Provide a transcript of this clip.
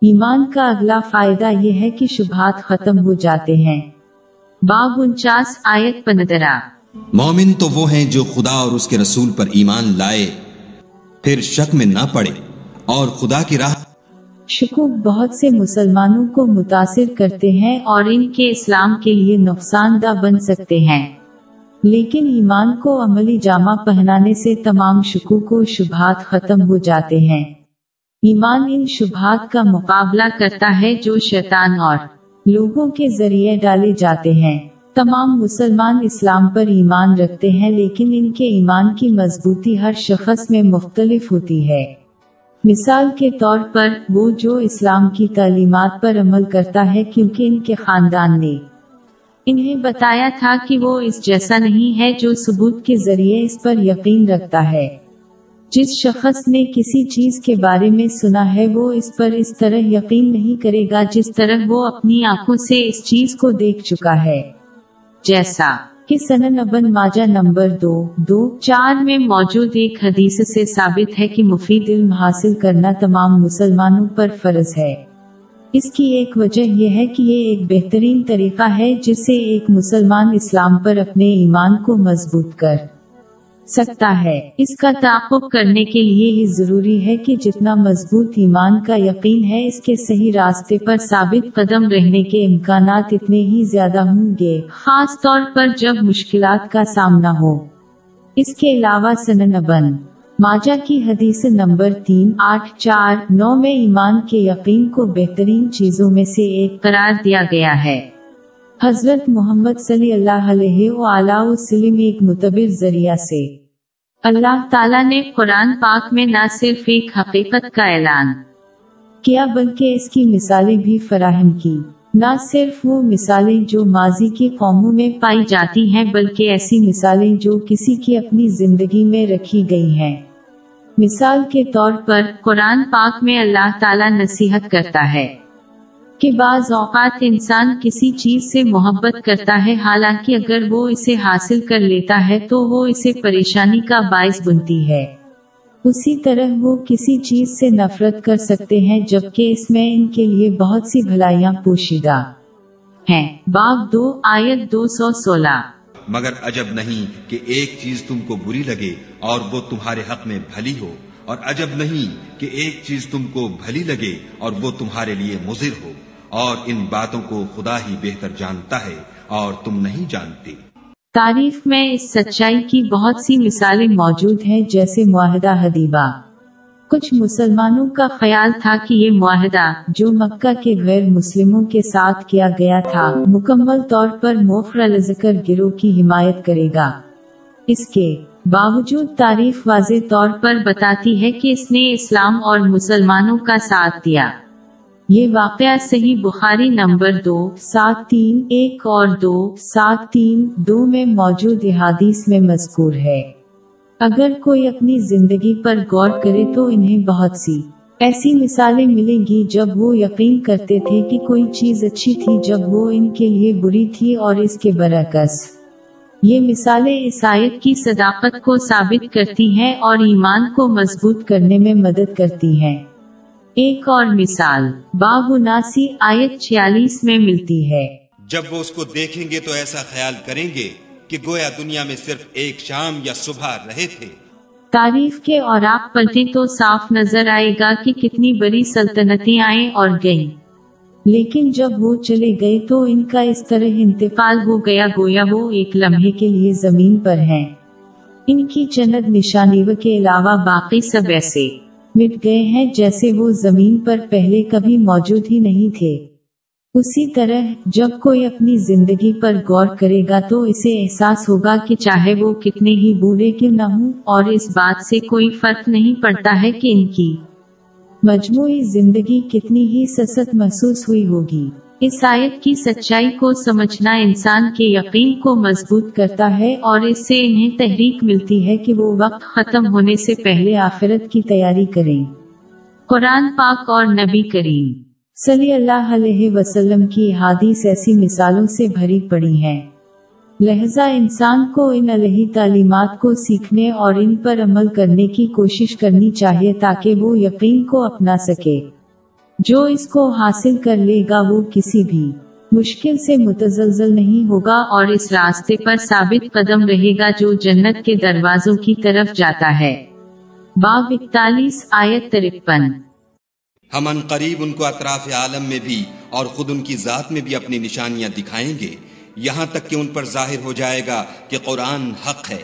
ایمان کا اگلا فائدہ یہ ہے کہ شبہات ختم ہو جاتے ہیں۔ باب انچاس آیت پندرہ۔ مومن تو وہ ہیں جو خدا اور اس کے رسول پر ایمان لائے پھر شک میں نہ پڑے اور خدا کی راہ شکوک بہت سے مسلمانوں کو متاثر کرتے ہیں اور ان کے اسلام کے لیے نقصان دہ بن سکتے ہیں۔ لیکن ایمان کو عملی جامہ پہنانے سے تمام شکوک و شبہات ختم ہو جاتے ہیں۔ ایمان ان شبہات کا مقابلہ کرتا ہے جو شیطان اور لوگوں کے ذریعے ڈالے جاتے ہیں۔ تمام مسلمان اسلام پر ایمان رکھتے ہیں، لیکن ان کے ایمان کی مضبوطی ہر شخص میں مختلف ہوتی ہے۔ مثال کے طور پر، وہ جو اسلام کی تعلیمات پر عمل کرتا ہے، کیونکہ ان کے خاندان نے انہیں بتایا تھا کہ وہ اس جیسا نہیں ہے جو ثبوت کے ذریعے اس پر یقین رکھتا ہے۔ جس شخص نے کسی چیز کے بارے میں سنا ہے، وہ اس پر اس طرح یقین نہیں کرے گا جس طرح وہ اپنی آنکھوں سے اس چیز کو دیکھ چکا ہے۔ جیسا کہ سنن ابن ماجہ نمبر دو دو، چار میں موجود ایک حدیث سے ثابت ہے کہ مفید علم حاصل کرنا تمام مسلمانوں پر فرض ہے۔ اس کی ایک وجہ یہ ہے کہ یہ ایک بہترین طریقہ ہے جسے ایک مسلمان اسلام پر اپنے ایمان کو مضبوط کر۔ سکتا ہے۔ اس کا تعاقب کرنے کے لیے ہی ضروری ہے کہ جتنا مضبوط ایمان کا یقین ہے، اس کے صحیح راستے پر ثابت قدم رہنے کے امکانات اتنے ہی زیادہ ہوں گے، خاص طور پر جب مشکلات کا سامنا ہو۔ اس کے علاوہ سننبن ماجا کی حدیث نمبر تین، آٹھ، چار، نو میں ایمان کے یقین کو بہترین چیزوں میں سے ایک قرار دیا گیا ہے۔ حضرت محمد صلی اللہ علیہ وسلم ایک متبر ذریعہ سے۔ اللہ تعالیٰ نے قرآن پاک میں نہ صرف ایک حقیقت کا اعلان کیا، بلکہ اس کی مثالیں بھی فراہم کی۔ نہ صرف وہ مثالیں جو ماضی کی قوموں میں پائی جاتی ہیں، بلکہ ایسی مثالیں جو کسی کی اپنی زندگی میں رکھی گئی ہیں۔ مثال کے طور پر، قرآن پاک میں اللہ تعالیٰ نصیحت کرتا ہے۔ کہ بعض اوقات انسان کسی چیز سے محبت کرتا ہے، حالانکہ اگر وہ اسے حاصل کر لیتا ہے تو وہ اسے پریشانی کا باعث بنتی ہے۔ اسی طرح وہ کسی چیز سے نفرت کر سکتے ہیں، جبکہ اس میں ان کے لیے بہت سی بھلائیاں پوشیدہ ہیں۔ باب دو، آیت دو سو سولہ۔ مگر عجب نہیں کہ ایک چیز تم کو بری لگے اور وہ تمہارے حق میں بھلی ہو۔ اور عجب نہیں کہ ایک چیز تم کو بھلی لگے اور وہ تمہارے لیے مضر ہو، اور ان باتوں کو خدا ہی بہتر جانتا ہے اور تم نہیں جانتے۔ تعریف میں اس سچائی کی بہت سی مثالیں موجود ہیں، جیسے معاہدہ حدیبہ۔ کچھ مسلمانوں کا خیال تھا کہ یہ معاہدہ جو مکہ کے غیر مسلموں کے ساتھ کیا گیا تھا، مکمل طور پر موفر الذکر گروہ کی حمایت کرے گا۔ اس کے باوجود تعریف واضح طور پر بتاتی ہے کہ اس نے اسلام اور مسلمانوں کا ساتھ دیا۔ یہ واقعہ صحیح بخاری نمبر دو، سات تین، ایک اور دو، سات تین، دو میں موجود احادیث میں مذکور ہے۔ اگر کوئی اپنی زندگی پر غور کرے تو انہیں بہت سی ایسی مثالیں ملیں گی جب وہ یقین کرتے تھے کہ کوئی چیز اچھی تھی جب وہ ان کے لیے بری تھی اور اس کے برعکس۔ یہ مثالیں عیسائیت کی صداقت کو ثابت کرتی ہیں اور ایمان کو مضبوط کرنے میں مدد کرتی ہیں ایک اور مثال باب ناسی آیت چھیالیس میں ملتی ہے۔ جب وہ اس کو دیکھیں گے تو ایسا خیال کریں گے کہ گویا دنیا میں صرف ایک شام یا صبح رہے تھے۔ تعریف کے اور آپ پلٹے تو صاف نظر آئے گا کہ کتنی بڑی سلطنتیں آئیں اور گئیں۔ لیکن جب وہ چلے گئے تو ان کا اس طرح انتقال ہو گیا گویا وہ ایک لمحے کے لیے زمین پر ہیں۔ ان کی چند نشانی کے علاوہ باقی سب ایسے مٹ گئے ہیں جیسے وہ زمین پر پہلے کبھی موجود ہی نہیں تھے۔ اسی طرح جب کوئی اپنی زندگی پر غور کرے گا تو اسے احساس ہوگا کہ چاہے وہ کتنے ہی برے کیوں نہ ہوں اور اس بات سے کوئی فرق نہیں پڑتا ہے کہ ان کی مجموعی زندگی کتنی ہی سست محسوس ہوئی ہوگی۔ اس آیت کی سچائی کو سمجھنا انسان کے یقین کو مضبوط کرتا ہے اور اس سے انہیں تحریک ملتی ہے کہ وہ وقت ختم ہونے سے پہلے آخرت کی تیاری کریں۔ قرآن پاک اور نبی کریم صلی اللہ علیہ وسلم کی حادیث ایسی مثالوں سے بھری پڑی ہیں۔ لہذا انسان کو ان الہی تعلیمات کو سیکھنے اور ان پر عمل کرنے کی کوشش کرنی چاہیے تاکہ وہ یقین کو اپنا سکے۔ جو اس کو حاصل کر لے گا وہ کسی بھی مشکل سے متزلزل نہیں ہوگا اور اس راستے پر ثابت قدم رہے گا جو جنت کے دروازوں کی طرف جاتا ہے۔ باب اکتالیس، آیت ترپن۔ ہم ان قریب ان کو اطراف عالم میں بھی اور خود ان کی ذات میں بھی اپنی نشانیاں دکھائیں گے۔ یہاں تک کہ ان پر ظاہر ہو جائے گا کہ قرآن حق ہے۔